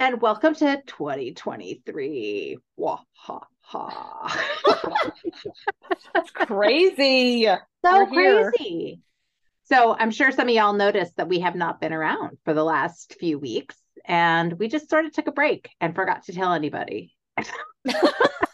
And welcome to 2023. Wah ha ha. That's crazy. So crazy. So I'm sure some of y'all noticed that we have not been around for the last few weeks. And we just sort of took a break and forgot to tell anybody.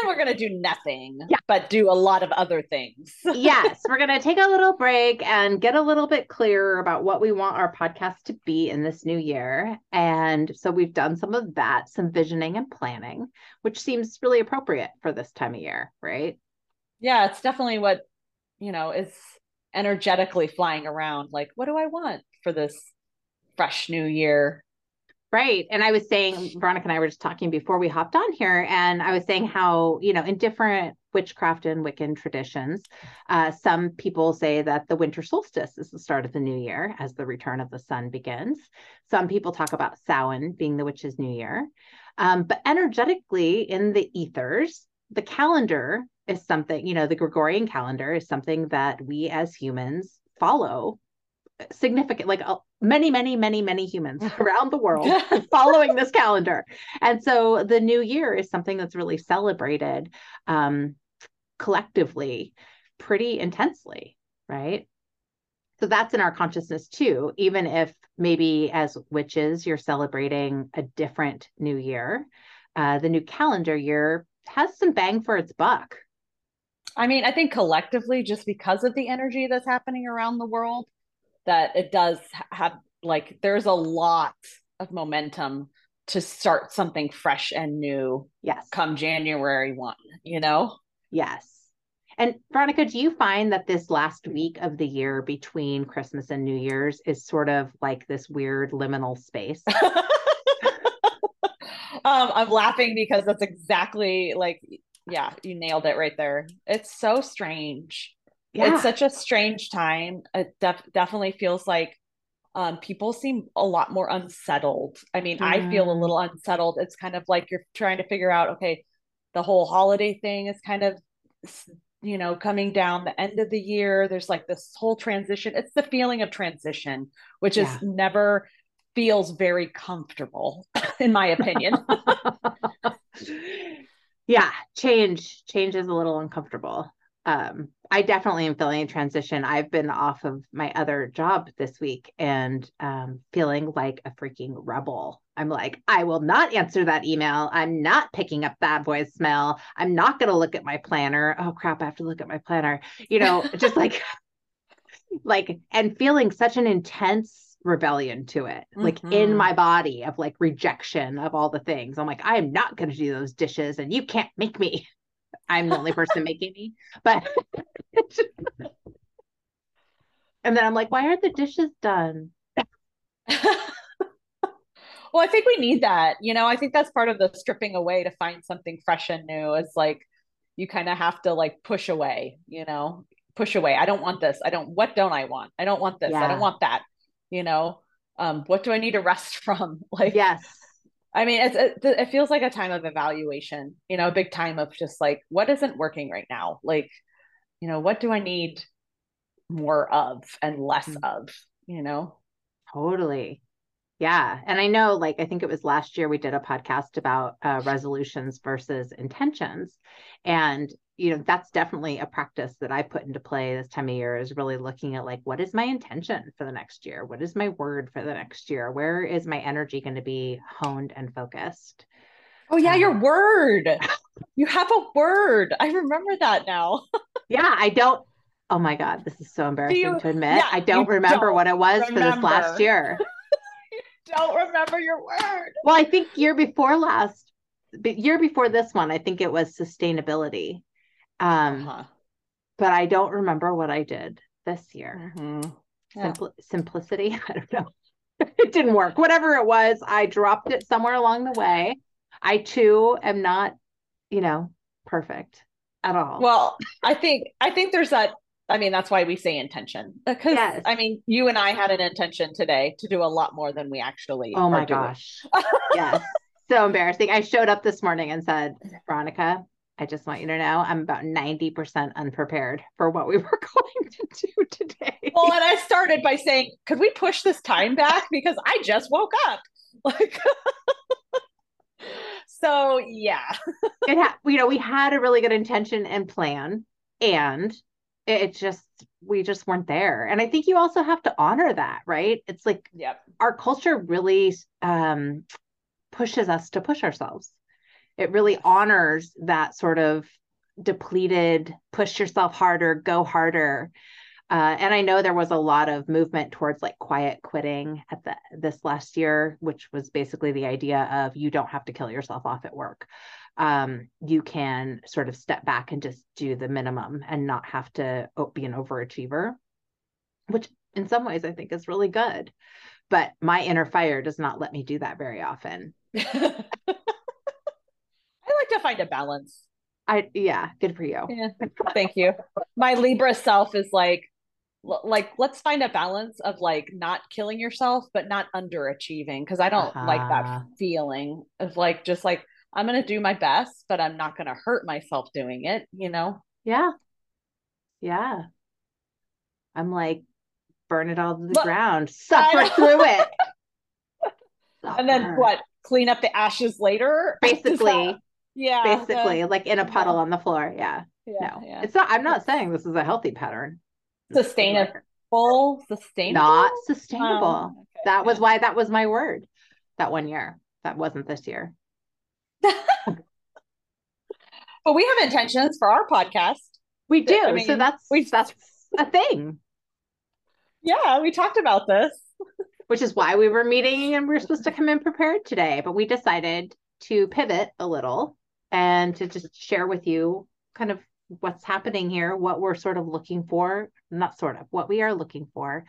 and we're going to do nothing, yeah. but do a lot of other things. yes, we're going to take a little break and get a little bit clearer about what we want our podcast to be in this new year. And so we've done some of that, some visioning and planning, which seems really appropriate for this time of year, right? Yeah, it's definitely what, you know, is energetically flying around. Like, what do I want for this fresh new year? Right. And I was saying, Veronica and I were just talking before we hopped on here, and I was saying how, you know, in different witchcraft and Wiccan traditions, uh, some people say that the winter solstice is the start of the new year as the return of the sun begins. Some people talk about Samhain being the witch's new year. Um, but energetically, in the ethers, the calendar is something, you know, the Gregorian calendar is something that we as humans follow significant like uh, many many many many humans around the world following this calendar. And so the new year is something that's really celebrated um, collectively pretty intensely right? So that's in our consciousness too even if maybe as witches you're celebrating a different new year uh, the new calendar year has some bang for its buck. I mean i think collectively just because of the energy that's happening around the world that it does have like there's a lot of momentum to start something fresh and new yes. come january 1 you know? Yes. And veronica do you find that this last week of the year between christmas and new year's is sort of like this weird liminal space? Um, i'm laughing because that's exactly like yeah you nailed it right there. It's so strange yeah. it's such a strange time. It def- definitely feels like um, people seem a lot more unsettled. I mean. I feel a mm. little unsettled. It's kind of like you're trying to figure out, okay, the whole holiday thing is kind of, you know, coming down the end of the year. There's like this whole transition. It's the feeling of transition, which yeah. is never feels very comfortable, in my opinion. yeah, change change is a little uncomfortable um, I definitely am feeling a transition. I've been off of my other job this week and um, feeling like a freaking rebel. I'm like, I will not answer that email. I'm not picking up that voicemail. I'm not going to look at my planner. Oh crap, I have to look at my planner. You know, just like, like, and feeling such an intense rebellion to it, like mm-hmm. in my body of like rejection of all the things. I'm like, I am not going to do those dishes and you can't make me. I'm the only person making me. But and then I'm like, why aren't the dishes done? well, I think we need that. You know, I think that's part of the stripping away to find something fresh and new. It's like you kind of have to like push away, you know, push away. I don't want this. I don't, what don't I want? I don't want this. Yeah. I don't want that. You know, um, what do I need to rest from? Like, yes I mean, it's, it, it feels like a time of evaluation, you know, a big time of just like, what isn't working right now? Like, you know, what do I need more of and less mm-hmm. of, you know? Totally. Yeah. And I know, like, I think it was last year we did a podcast about uh, resolutions versus intentions. And you know that's definitely a practice that i put into play this time of year is really looking at like what is my intention for the next year? What is my word for the next year? Where is my energy going to be honed and focused? Oh yeah um, your word. You have a word. I remember that now. Yeah i don't oh my god this is so embarrassing you, to admit. Yeah, i don't remember don't what it was remember. for this last year don't remember your word well i think year before last year before this one i think it was sustainability um, uh-huh. But I don't remember what I did this year. Mm-hmm. Yeah. Simpl- simplicity. I don't know. it didn't work. Whatever it was, I dropped it somewhere along the way. I too am not, you know, perfect at all. Well, I think I think there's that I mean, that's why we say intention. Because yes. I mean, you and I had an intention today to do a lot more than we actually. Oh my gosh. yes. So embarrassing. I showed up this morning and said, Veronica, I just want you to know I'm about 90% unprepared for what we were going to do today. Well, and I started by saying, could we push this time back? Because I just woke up. Like so yeah. it had you know, we had a really good intention and plan, and it just we just weren't there. And I think you also have to honor that, right? It's like yep. our culture really um pushes us to push ourselves it really honors that sort of depleted push yourself harder go harder uh, and i know there was a lot of movement towards like quiet quitting at the this last year which was basically the idea of you don't have to kill yourself off at work um, you can sort of step back and just do the minimum and not have to be an overachiever which in some ways i think is really good but my inner fire does not let me do that very often I like to find a balance. I yeah, good for you. Yeah, thank you. My Libra self is like like let's find a balance of like not killing yourself but not underachieving because I don't uh-huh. like that uh-huh. feeling of like just like I'm going to do my best but I'm not going to hurt myself doing it, you know. Yeah. Yeah. I'm like burn it all to the but, ground, suffer through it. and then what? Clean up the ashes later? Basically. Yeah basically like in a puddle on the floor. Yeah, yeah no. yeah. it's not i'm not saying this is a healthy pattern. Sustainable? sustainable? Not sustainable. Um, okay, that was why that was my word that one year. That wasn't this year but we have intentions for our podcast. We do. I mean, so that's we that's a thing. Yeah we talked about this. Which is why we were meeting and we are supposed to come in prepared today. But we decided to pivot a little and to just share with you kind of what's happening here, what we're sort of looking for, not sort of, what we are looking for,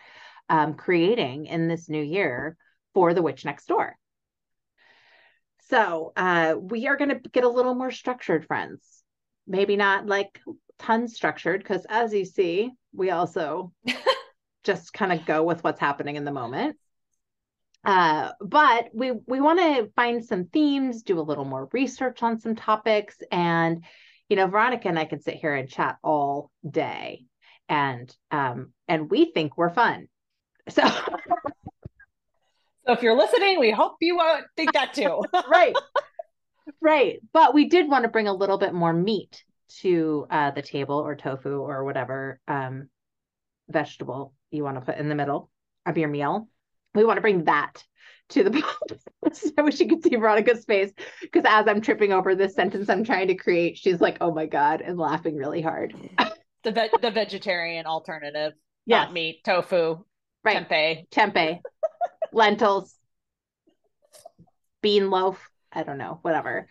um, creating in this new year for the witch next door. So uh, we are going to get a little more structured, friends. Maybe not like tons structured, because as you see, we also just kind of go with what's happening in the moment. Uh, but we we want to find some themes, do a little more research on some topics, and you know, Veronica and I can sit here and chat all day, and um, and we think we're fun. So, so if you're listening, we hope you uh, think that too. right, right. But we did want to bring a little bit more meat to uh, the table, or tofu, or whatever um, vegetable you want to put in the middle of your meal we want to bring that to the I wish you could see Veronica's face because as I'm tripping over this sentence I'm trying to create, she's like, "Oh my god," and laughing really hard. the ve- the vegetarian alternative, yeah, meat, tofu, right. tempeh, tempeh, lentils, bean loaf. I don't know, whatever.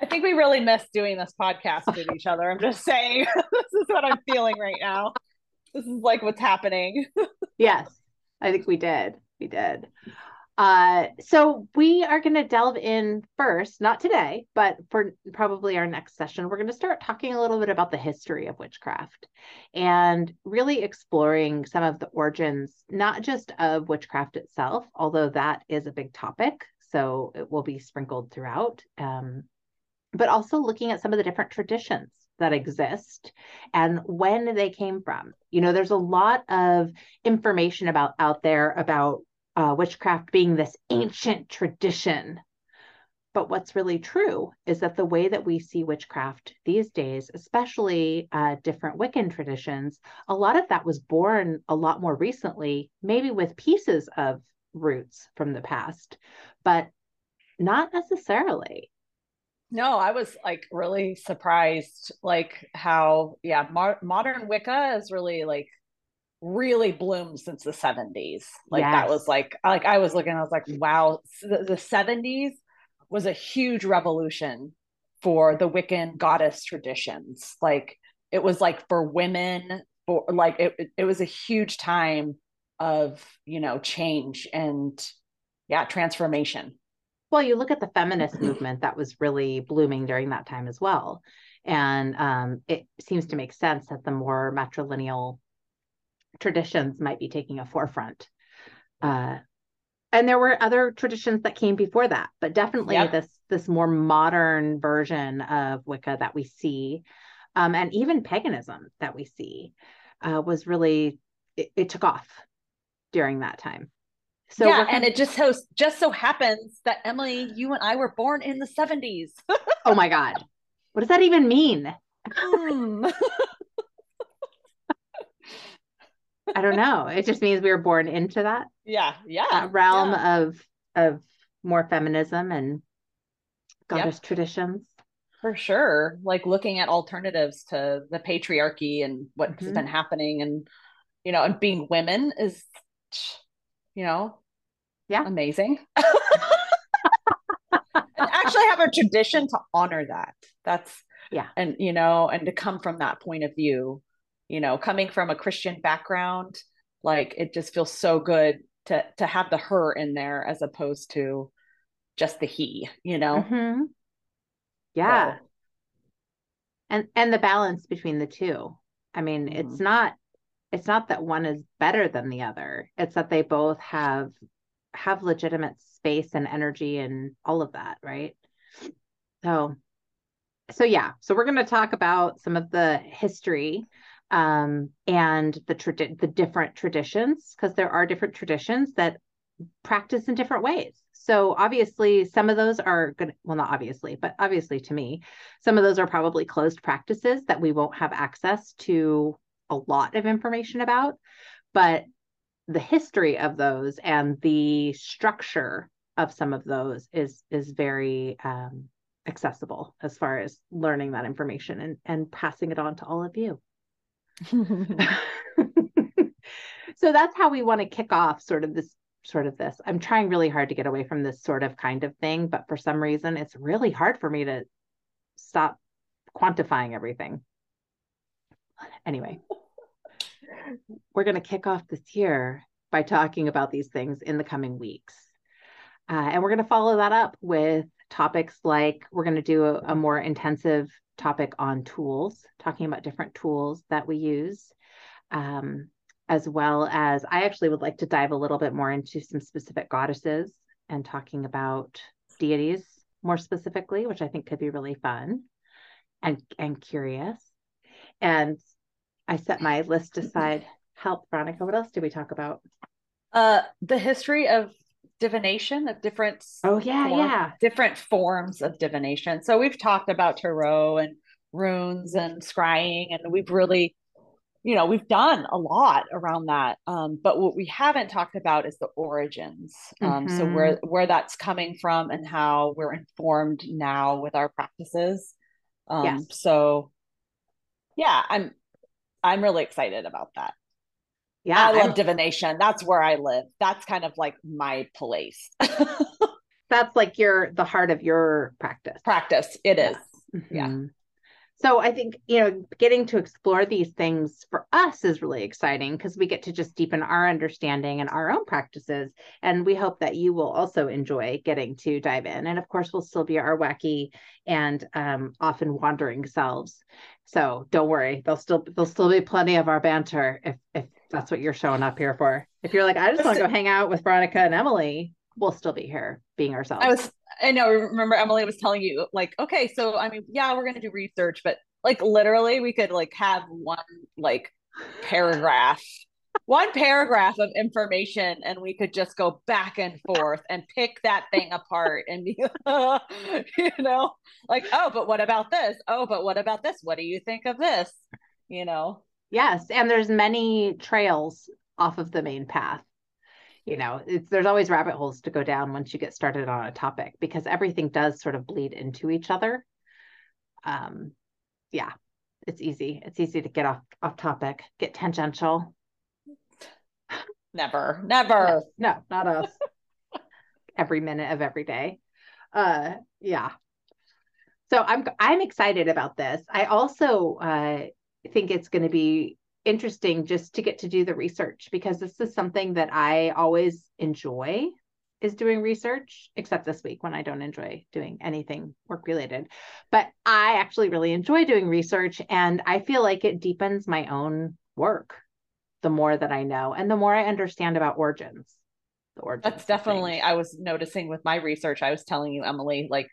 I think we really miss doing this podcast with each other. I'm just saying, this is what I'm feeling right now. This is like what's happening. yes. I think we did. We did. Uh, so we are going to delve in first, not today, but for probably our next session, we're going to start talking a little bit about the history of witchcraft and really exploring some of the origins, not just of witchcraft itself, although that is a big topic. So it will be sprinkled throughout, um, but also looking at some of the different traditions that exist and when they came from. You know, there's a lot of information about out there about uh, witchcraft being this ancient tradition. But what's really true is that the way that we see witchcraft these days, especially uh, different Wiccan traditions, a lot of that was born a lot more recently, maybe with pieces of roots from the past, but not necessarily. No, I was like really surprised, like how yeah, modern Wicca is really like really bloomed since the 70s. Like yes. that was like like I was looking, I was like, wow, the, the 70s was a huge revolution for the Wiccan goddess traditions. Like it was like for women, for like it it was a huge time of you know change and yeah transformation well you look at the feminist movement that was really blooming during that time as well and um, it seems to make sense that the more matrilineal traditions might be taking a forefront. Uh, and there were other traditions that came before that but definitely yep. this this more modern version of wicca that we see um, and even paganism that we see uh, was really it, it, took off during that time. So yeah and it just so just so happens that emily you and i were born in the 70s oh my god. What does that even mean? Hmm. I don't know. It just means we were born into that. Yeah, yeah. realm yeah. of of more feminism and goddess yep. traditions. For sure. Like looking at alternatives to the patriarchy and what's mm-hmm. been happening and you know, and being women is you know, yeah, amazing. actually have a tradition to honor that. That's yeah. And you know, and to come from that point of view you know coming from a christian background like it just feels so good to to have the her in there as opposed to just the he you know? Mm-hmm. yeah. So. and and the balance between the two. I mean mm-hmm. it's not it's not that one is better than the other. It's that they both have have legitimate space and energy and all of that right? So so yeah. So we're going to talk about some of the history um, and the tradi- the different traditions because there are different traditions that practice in different ways. So obviously, some of those are good. Well, not obviously, but obviously to me, some of those are probably closed practices that we won't have access to a lot of information about. But the history of those and the structure of some of those is is very um, accessible as far as learning that information and and passing it on to all of you. so that's how we want to kick off sort of this sort of this. I'm trying really hard to get away from this sort of kind of thing, but for some reason it's really hard for me to stop quantifying everything. Anyway, we're going to kick off this year by talking about these things in the coming weeks. Uh, and we're going to follow that up with topics like we're going to do a, a more intensive topic on tools, talking about different tools that we use, um, as well as I actually would like to dive a little bit more into some specific goddesses and talking about deities more specifically, which I think could be really fun and and curious. And I set my list aside. Help, Veronica. What else did we talk about? Uh, the history of divination of different oh yeah form, yeah. different forms of divination. So we've talked about tarot and runes and scrying and we've really you know we've done a lot around that. Um, but what we haven't talked about is the origins um, mm-hmm. so where where that's coming from and how we're informed now with our practices. Um, yes. so yeah i'm i'm really excited about that yeah. I love I'm, divination. That's where I live. That's kind of like my place. that's like your the heart of your practice. Practice. It is. Mm-hmm. Yeah. So I think, you know, getting to explore these things for us is really exciting because we get to just deepen our understanding and our own practices. And we hope that you will also enjoy getting to dive in. And of course, we'll still be our wacky and um, often wandering selves. So don't worry, there'll still there'll still be plenty of our banter if if that's what you're showing up here for. If you're like, I just want to go hang out with Veronica and Emily, we'll still be here being ourselves. I was, I know, remember Emily was telling you, like, okay, so I mean, yeah, we're going to do research, but like literally we could like have one like paragraph one paragraph of information and we could just go back and forth and pick that thing apart and be you know like oh but what about this? Oh but what about this? What do you think of this? You know Yes, and there's many trails off of the main path. You know, it's there's always rabbit holes to go down once you get started on a topic because everything does sort of bleed into each other. Um, yeah, it's easy. It's easy to get off off topic, get tangential. Never, never. No, no not us. every minute of every day. Uh, yeah. So I'm I'm excited about this. I also uh think it's going to be interesting just to get to do the research because this is something that I always enjoy is doing research, except this week when I don't enjoy doing anything work related. But I actually really enjoy doing research and I feel like it deepens my own work the more that I know and the more I understand about origins. The origins That's definitely, I was noticing with my research, I was telling you, Emily, like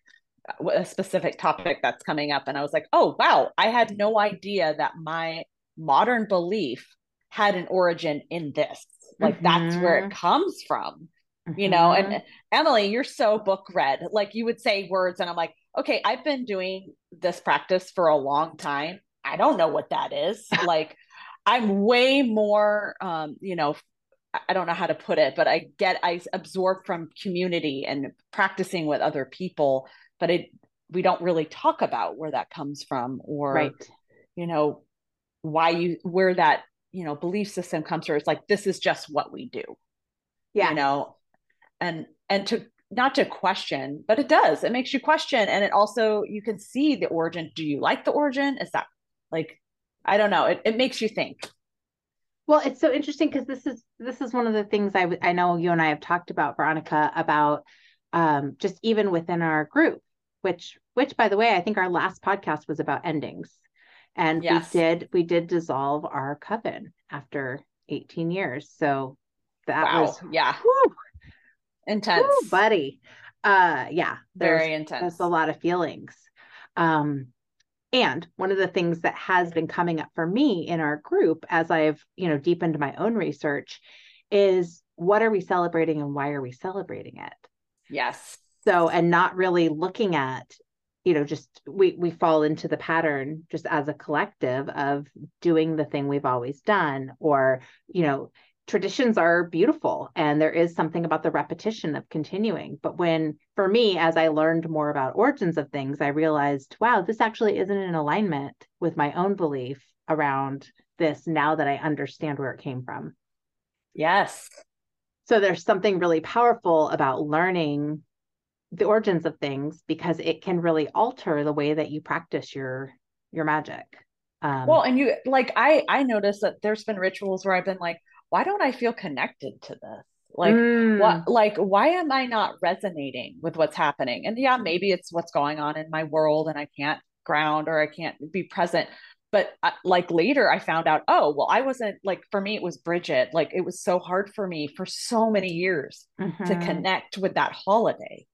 a specific topic that's coming up. And I was like, oh, wow, I had no idea that my modern belief had an origin in this. Like mm-hmm. that's where it mm-hmm. comes from mm-hmm. you know and mm-hmm. emily you're so book read like you would say words and i'm like okay i've been doing this practice for a long time i don't know what that is like i'm way more um you know I don't know how to put it, but I get I absorb from community and practicing with other people, but it we don't really talk about where that comes from or right. you know why you where that you know belief system comes from. It's like this is just what we do. Yeah. You know, and and to not to question but it does it makes you question and it also you can see the origin do you like the origin is that like i don't know it, it makes you think well it's so interesting because this is this is one of the things i i know you and i have talked about veronica about um just even within our group which which by the way i think our last podcast was about endings. And yes. we did we did dissolve our coven after 18 years. So that wow. was yeah. whew, intense. Ooh, buddy. Uh yeah very intense. there's a lot of feelings. Um and one of the things that has been coming up for me in our group as i've you know deepened my own research is what are we celebrating and why are we celebrating it? Yes so and not really looking at you know just we we fall into the pattern just as a collective of doing the thing we've always done or you know traditions are beautiful and there is something about the repetition of continuing. But when for me as i learned more about origins of things i realized wow this actually isn't in alignment with my own belief around this now that i understand where it came from. Yes. So there's something really powerful about learning the origins of things because it can really alter the way that you practice your your magic um, well and you like i i noticed that there's been rituals where i've been like why don't I feel connected to this? Like mm. what like why am I not resonating with what's happening? And yeah, maybe it's what's going on in my world and I can't ground or I can't be present. But uh, like later I found out, oh, well I wasn't like for me it was Bridget. Like it was so hard for me for so many years mm-hmm. to connect with that holiday.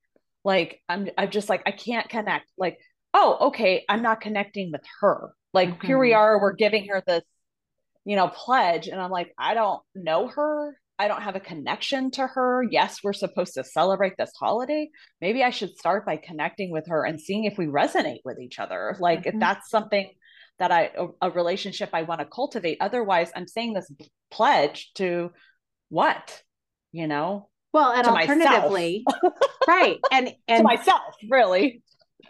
Like I'm I'm just like I can't connect. Like oh, okay, I'm not connecting with her. Like mm-hmm. here we mm-hmm. are, we're giving her this you know, pledge. And I'm like, I don't know her. I don't have a connection to her. Yes, we're supposed to celebrate this holiday. Maybe I should start by connecting with her and seeing if we resonate with each other. Like, mm-hmm. if that's something that I, a, a relationship I want to cultivate. Otherwise, I'm saying this pledge to what, you know? Well, and alternatively, right. And, and to myself, really.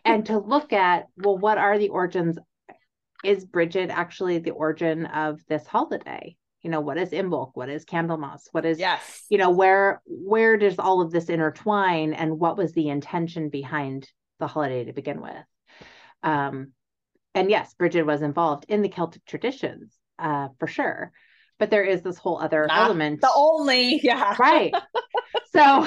and to look at, well, what are the origins is Bridget actually the origin of this holiday? You know, what is In Imbolc? What is Candlemas? What is yes, you know, where where does all of this intertwine and what was the intention behind the holiday to begin with? Um, and yes, Bridget was involved in the Celtic traditions, uh, for sure. But there is this whole other Not element. The only, yeah. Right. so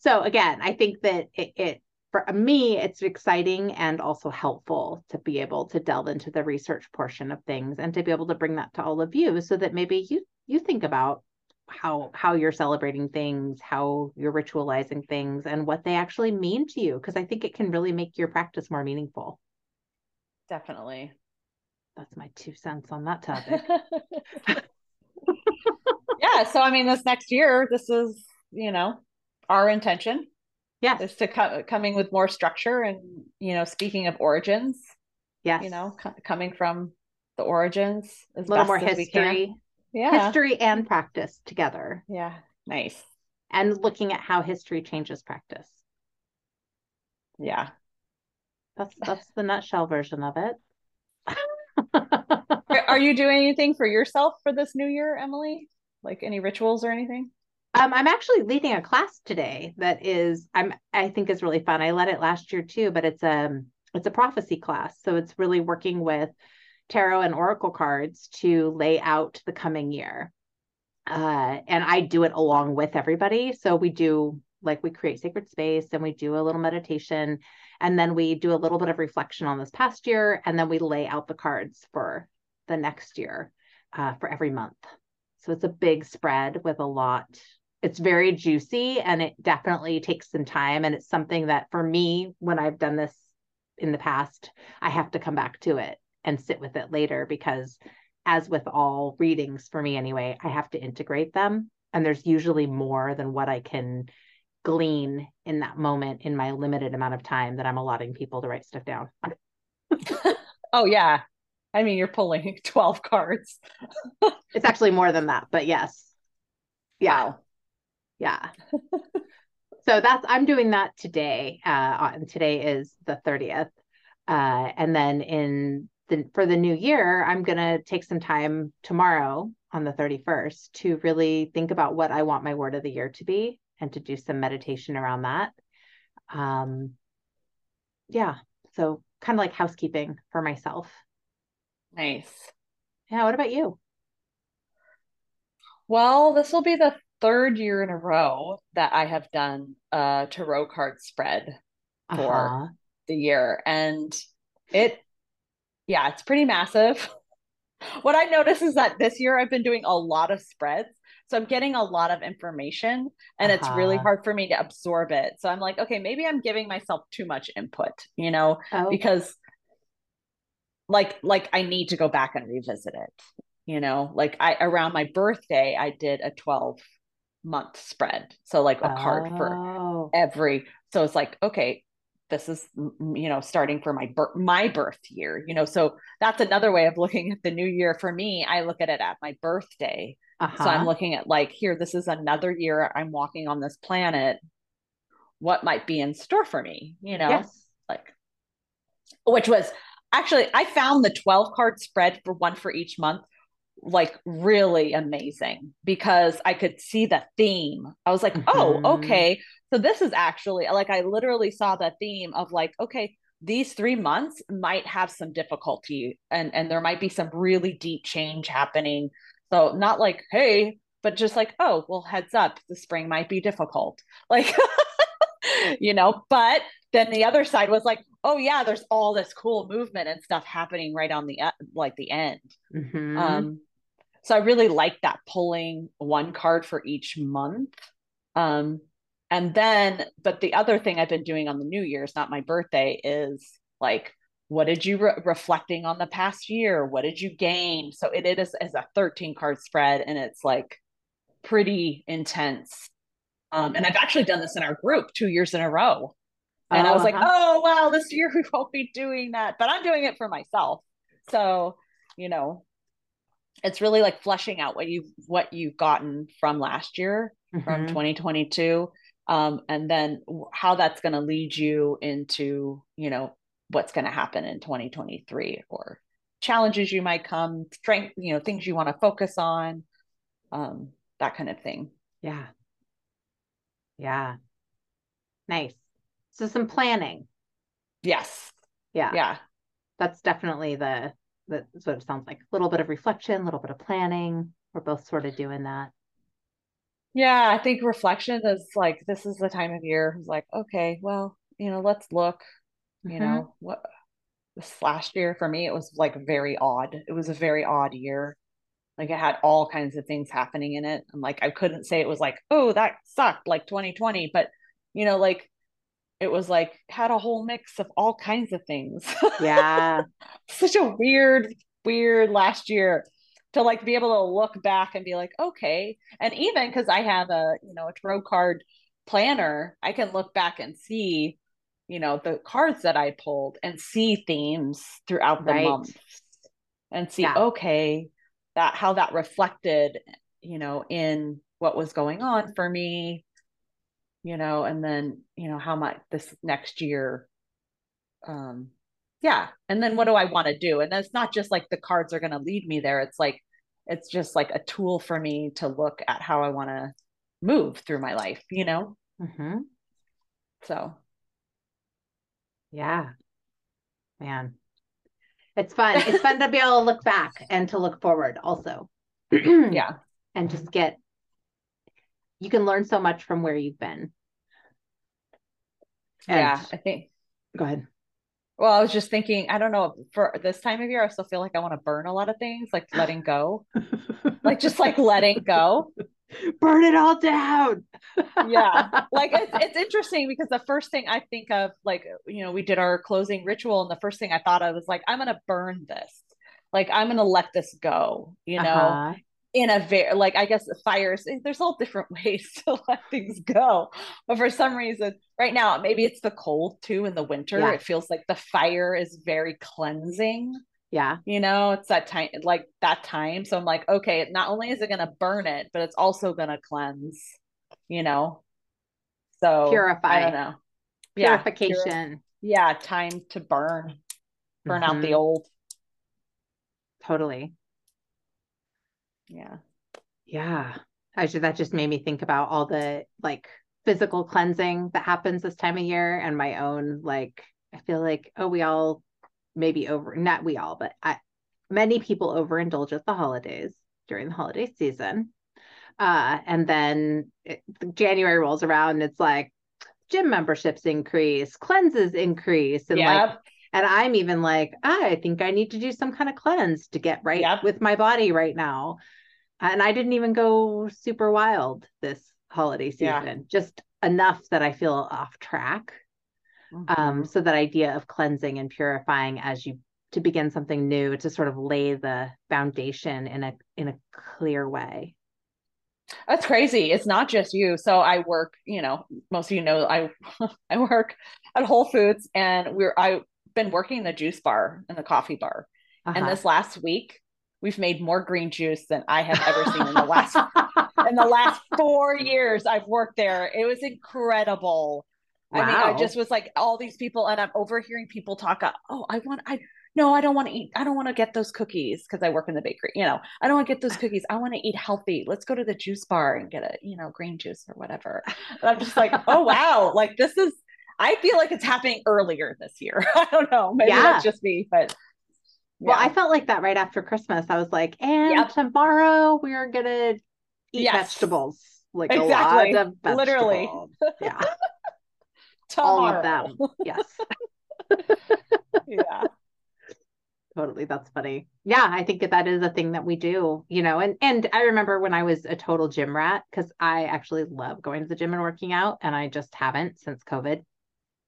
so again, I think that it, it for me, it's exciting and also helpful to be able to delve into the research portion of things and to be able to bring that to all of you so that maybe you you think about how how you're celebrating things, how you're ritualizing things and what they actually mean to you because I think it can really make your practice more meaningful. Definitely. That's my two cents on that topic. yeah, so I mean this next year this is, you know, our intention yeah is to co- coming with more structure and you know speaking of origins yeah you know co- coming from the origins a little more history. Yeah. History and practice together. Yeah nice. And looking at how history changes practice. Yeah. That's that's the nutshell version of it are you doing anything for yourself for this new year emily like any rituals or anything um, I'm actually leading a class today that is I'm I think is really fun. I led it last year too, but it's um it's a prophecy class. So it's really working with tarot and oracle cards to lay out the coming year. Uh, and I do it along with everybody. So we do like we create sacred space and we do a little meditation and then we do a little bit of reflection on this past year and then we lay out the cards for the next year uh, for every month so it's a big spread with a lot it's very juicy and it definitely takes some time and it's something that for me when i've done this in the past i have to come back to it and sit with it later because as with all readings for me anyway i have to integrate them and there's usually more than what i can glean in that moment in my limited amount of time that I'm allotting people to write stuff down. oh yeah. I mean, you're pulling 12 cards. it's actually more than that, but yes. Yeah. Wow. Yeah. so that's I'm doing that today. Uh and today is the 30th. Uh and then in the for the new year, I'm gonna take some time tomorrow on the 31st to really think about what I want my word of the year to be and to do some meditation around that. Um, yeah, so kind of like housekeeping for myself. Nice. Yeah, what about you? Well, this will be the third year in a row that I have done a tarot card spread for uh-huh. the year. And it, yeah, it's pretty massive. what I notice is that this year I've been doing a lot of spreads so I'm getting a lot of information and uh-huh. it's really uh-huh. hard for me to absorb it. So I'm like, okay, maybe I'm giving myself too much input, you know, oh. because like like I need to go back and revisit it. You know, like I around my birthday, I did a 12 month spread. So like a oh. card for oh. every so it's like, okay, this is you know starting for my birth my birth year you know so that's another way of looking at the new year for me i look at it at my birthday uh-huh. So I'm looking at like, here, this is another year I'm walking on this planet. What might be in store for me, you know? Yes. Like, which was actually, I found the 12 card spread for one for each month like really amazing because I could see the theme. I was like, oh, mm-hmm. oh, okay. So this is actually like, I literally saw the theme of like, okay, these three months might have some difficulty and and there might be some really deep change happening so not like, hey, but just like, oh, well, heads up, the spring might be difficult. Like, you know, but then the other side was like, oh yeah, there's all this cool movement and stuff happening right on the like the end. Mm-hmm. Um, so I really like that pulling one card for each month. Um, and then, but the other thing I've been doing on the New Year's, not my birthday, is like what did you re- reflecting on the past year what did you gain so it, it is as a 13 card spread and it's like pretty intense um, and i've actually done this in our group two years in a row and uh-huh. i was like uh-huh. oh wow this year we won't be doing that but i'm doing it for myself so you know it's really like fleshing out what you've what you've gotten from last year mm-hmm. from 2022 um, and then how that's going to lead you into you know what's going to happen in 2023 or challenges you might come strength you know things you want to focus on um that kind of thing yeah yeah. Nice. So some planning. Yes. Yeah. Yeah. That's definitely the that's what it sounds like. A little bit of reflection a little bit of planning. We're both sort of doing that. Yeah i think reflection is like this is the time of year it's like okay well you know let's look you mm-hmm. know what this last year for me it was like very odd. It was a very odd year like it had all kinds of things happening in it and like i couldn't say it was like oh that sucked like 2020 but you know like it was like had a whole mix of all kinds of things yeah such a weird weird last year to like be able to look back and be like okay and even because i have a you know a tarot card planner i can look back and see you know the cards that i pulled and see themes throughout the right. month and see yeah. okay that how that reflected you know in what was going on for me you know and then you know how much this next year um yeah and then what do i want to do and it's not just like the cards are going to lead me there it's like it's just like a tool for me to look at how i want to move through my life you know mm-hmm. so yeah. Man. It's fun. It's fun to be able to look back and to look forward also. yeah. And just get you can learn so much from where you've been. And yeah, I think go ahead. Well, I was just thinking, I don't know, for this time of year, I still feel like I want to burn a lot of things, like letting go. like just like letting go. Burn it all down. yeah. Like it's, it's interesting because the first thing I think of, like, you know, we did our closing ritual, and the first thing I thought of was like, I'm gonna burn this. Like I'm gonna let this go, you know. Uh-huh in a very like i guess the fires eh, there's all different ways to let things go but for some reason right now maybe it's the cold too in the winter yeah. it feels like the fire is very cleansing yeah. You know it's that time like that time. So i'm like okay not only is it going to burn it but it's also going to cleanse you know? So purify. i don't know. Purification. yeah, yeah time to burn. Burn mm-hmm. out the mm-hmm. old. Totally. Yeah. Yeah. I should, that just made me think about all the like physical cleansing that happens this time of year and my own like i feel like oh we all maybe over not we all but I, many people overindulge at the holidays during the holiday season uh, and then it, january rolls around and it's like gym memberships increase cleanses increase and yep. like and i'm even like i think i need to do some kind of cleanse to get right yep. with my body right now and I didn't even go super wild this holiday season, yeah. just enough that I feel off track. Mm-hmm. Um, so that idea of cleansing and purifying as you to begin something new to sort of lay the foundation in a in a clear way. That's crazy. It's not just you. So I work, you know, most of you know I I work at Whole Foods and we're I've been working the juice bar and the coffee bar. Uh-huh. And this last week we've made more green juice than I have ever seen in the last in the last four years I've worked there. It was incredible. Wow. I mean, I just was like all these people, and I'm overhearing people talk. Oh, I want, I no, I don't want to eat. I don't want to get those cookies because I work in the bakery. You know, I don't want to get those uh. cookies. I want to eat healthy. Let's go to the juice bar and get a, you know, green juice or whatever. And I'm just like, oh wow, like this is. I feel like it's happening earlier this year. I don't know. Maybe yeah. that's just me, but well, I felt like that right after Christmas. I was like, and yep. tomorrow we are gonna eat yes. vegetables. Like exactly. a lot of vegetables. Literally. Yeah. All of them. Yes. yeah. Totally. That's funny. Yeah, I think that that is a thing that we do, you know. And and I remember when I was a total gym rat, because I actually love going to the gym and working out, and I just haven't since COVID.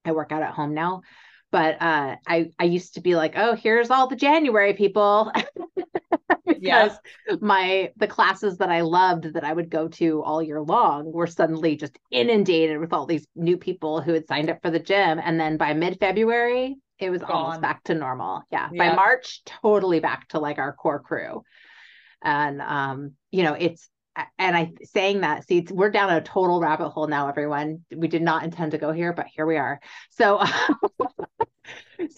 I work out at home now but uh, I I used to be like, oh, here's all the January people, because yeah. my the classes that I loved that I would go to all year long were suddenly just inundated with all these new people who had signed up for the gym, and then by mid February it was Gone. almost back to normal. Yeah. yeah, by March, totally back to like our core crew, and um, you know, it's and I saying that, see, we're down a total rabbit hole now, everyone. We did not intend to go here, but here we are. So,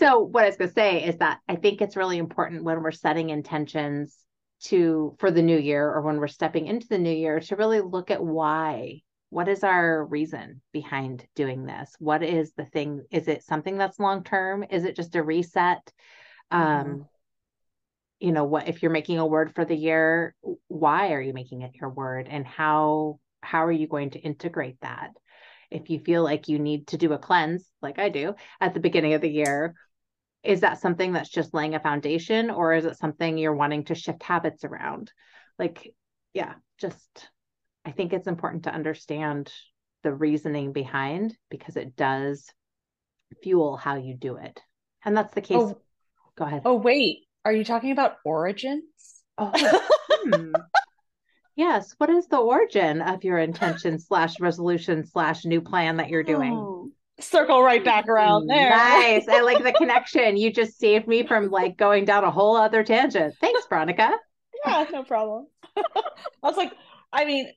so what I was going to say is that I think it's really important when we're setting intentions to for the new year or when we're stepping into the new year to really look at why. What is our reason behind doing this? What is the thing? Is it something that's long term? Is it just a reset? Mm-hmm. Um, you know what if you're making a word for the year why are you making it your word and how how are you going to integrate that if you feel like you need to do a cleanse like i do at the beginning of the year is that something that's just laying a foundation or is it something you're wanting to shift habits around like yeah just i think it's important to understand the reasoning behind because it does fuel how you do it and that's the case oh, go ahead oh wait are you talking about origins? Oh, hmm. yes. What is the origin of your intention slash resolution slash new plan that you're doing? Oh, circle right back around mm, there. Nice. I like the connection. You just saved me from like going down a whole other tangent. Thanks, Veronica. yeah, no problem. I was like, I mean,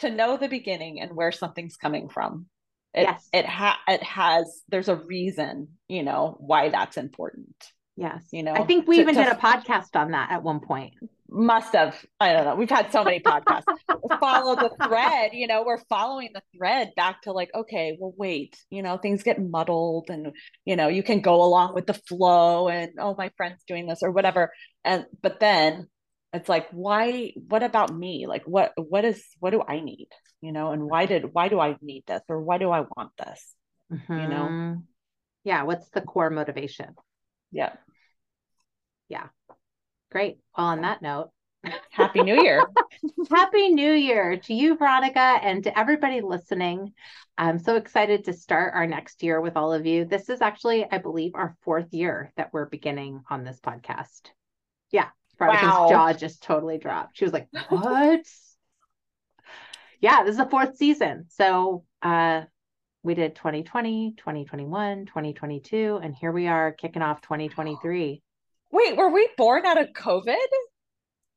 to know the beginning and where something's coming from. It, yes. It ha- it has there's a reason, you know, why that's important. Yes. You know, I think we to, even to, did a podcast on that at one point. Must have. I don't know. We've had so many podcasts. Follow the thread. You know, we're following the thread back to like, okay, well, wait. You know, things get muddled, and you know, you can go along with the flow, and oh, my friend's doing this or whatever. And but then it's like, why? What about me? Like, what? What is? What do I need? You know, and why did? Why do I need this, or why do I want this? Mm-hmm. You know. Mm-hmm. Yeah. What's the core motivation? Yeah. Yeah. Great. Well, on that note, Happy New Year. Happy New Year to you, Veronica, and to everybody listening. I'm so excited to start our next year with all of you. This is actually, I believe, our fourth year that we're beginning on this podcast. Yeah. Veronica's wow. jaw just totally dropped. She was like, What? yeah, this is the fourth season. So uh we did 2020, 2021, 2022, and here we are kicking off 2023. Wait, were we born out of COVID?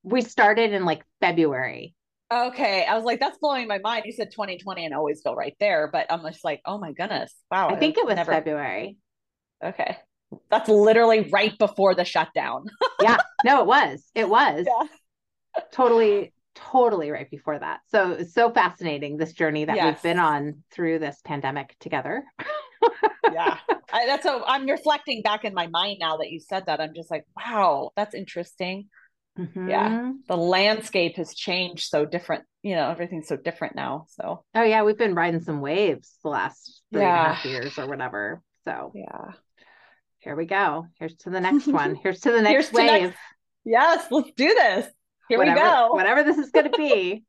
We started in like February. Okay. I was like, that's blowing my mind. You said 2020 and always go right there, but I'm just like, oh my goodness. Wow. I think it was never... February. Okay. That's literally right before the shutdown. yeah. No, it was. It was. Yeah. Totally, totally right before that. So so fascinating this journey that yes. we've been on through this pandemic together. yeah. I, that's so I'm reflecting back in my mind now that you said that. I'm just like, wow, that's interesting. Mm-hmm. Yeah. The landscape has changed so different. You know, everything's so different now. So, oh, yeah. We've been riding some waves the last three yeah. and a half years or whatever. So, yeah. Here we go. Here's to the next one. Here's to the next Here's wave. Next... Yes, let's do this. Here whatever, we go. Whatever this is going to be.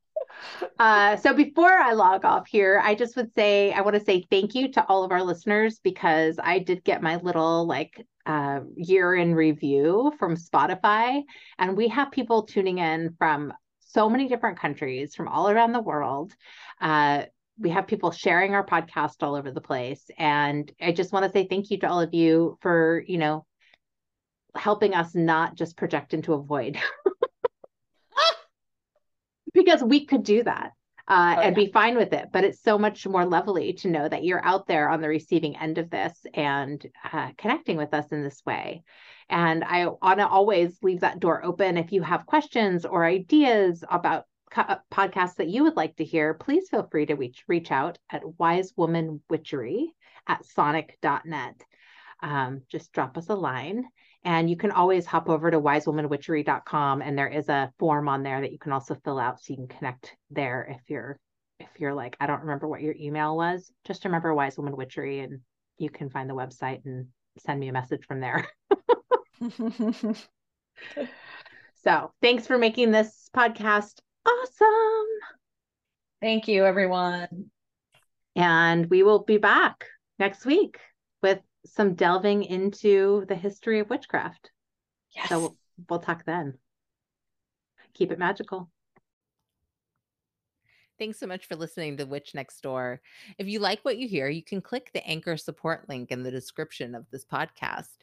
Uh, so before I log off here, I just would say I want to say thank you to all of our listeners because I did get my little like uh, year in review from Spotify, and we have people tuning in from so many different countries from all around the world. Uh, we have people sharing our podcast all over the place, and I just want to say thank you to all of you for you know helping us not just project into a void. because we could do that uh, oh, and yeah. be fine with it. But it's so much more lovely to know that you're out there on the receiving end of this and uh, connecting with us in this way. And I want to always leave that door open. If you have questions or ideas about co- podcasts that you would like to hear, please feel free to reach, reach out at wisewomanwitchery at sonic.net. Um, just drop us a line. And you can always hop over to wisewomanwitchery.com and there is a form on there that you can also fill out so you can connect there if you're if you're like, I don't remember what your email was. Just remember Wise Woman Witchery and you can find the website and send me a message from there. so thanks for making this podcast awesome. Thank you, everyone. And we will be back next week with some delving into the history of witchcraft. Yes. So we'll, we'll talk then. Keep it magical. Thanks so much for listening to Witch Next Door. If you like what you hear, you can click the anchor support link in the description of this podcast.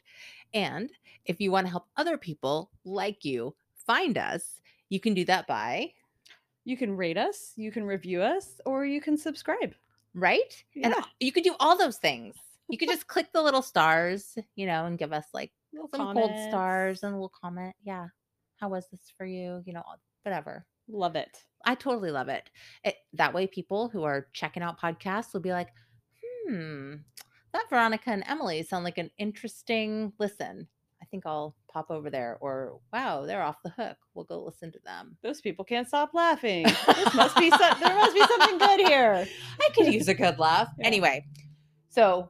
And if you want to help other people like you find us, you can do that by you can rate us, you can review us, or you can subscribe. Right? Yeah. And you can do all those things you could just click the little stars, you know, and give us like little some comments. gold stars and a little comment. Yeah. How was this for you? You know, whatever. Love it. I totally love it. it. That way, people who are checking out podcasts will be like, hmm, that Veronica and Emily sound like an interesting listen. I think I'll pop over there. Or wow, they're off the hook. We'll go listen to them. Those people can't stop laughing. this must be so- there must be something good here. I could use a good laugh. Yeah. Anyway, so